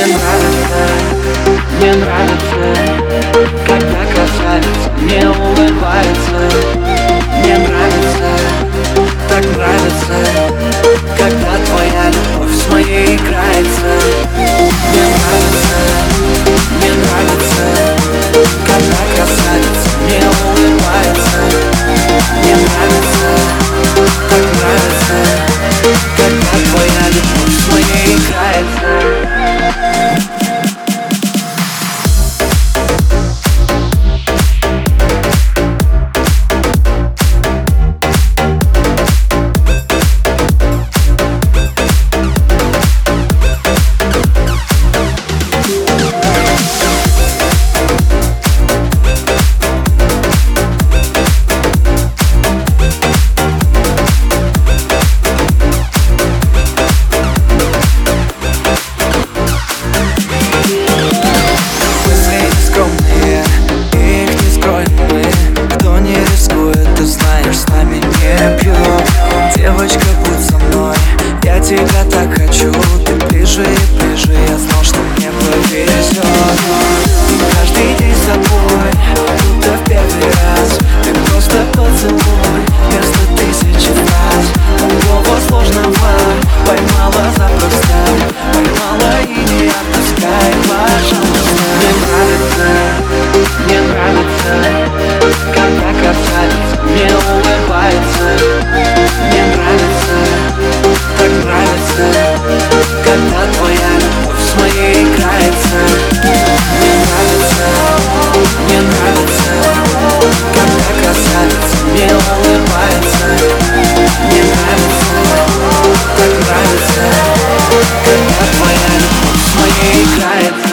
Мне нравится, мне нравится, когда красавица не улыбается. не пью. Девочка, будь со мной, я тебя так хочу. Ты ближе и ближе, я знал, что мне повезет. night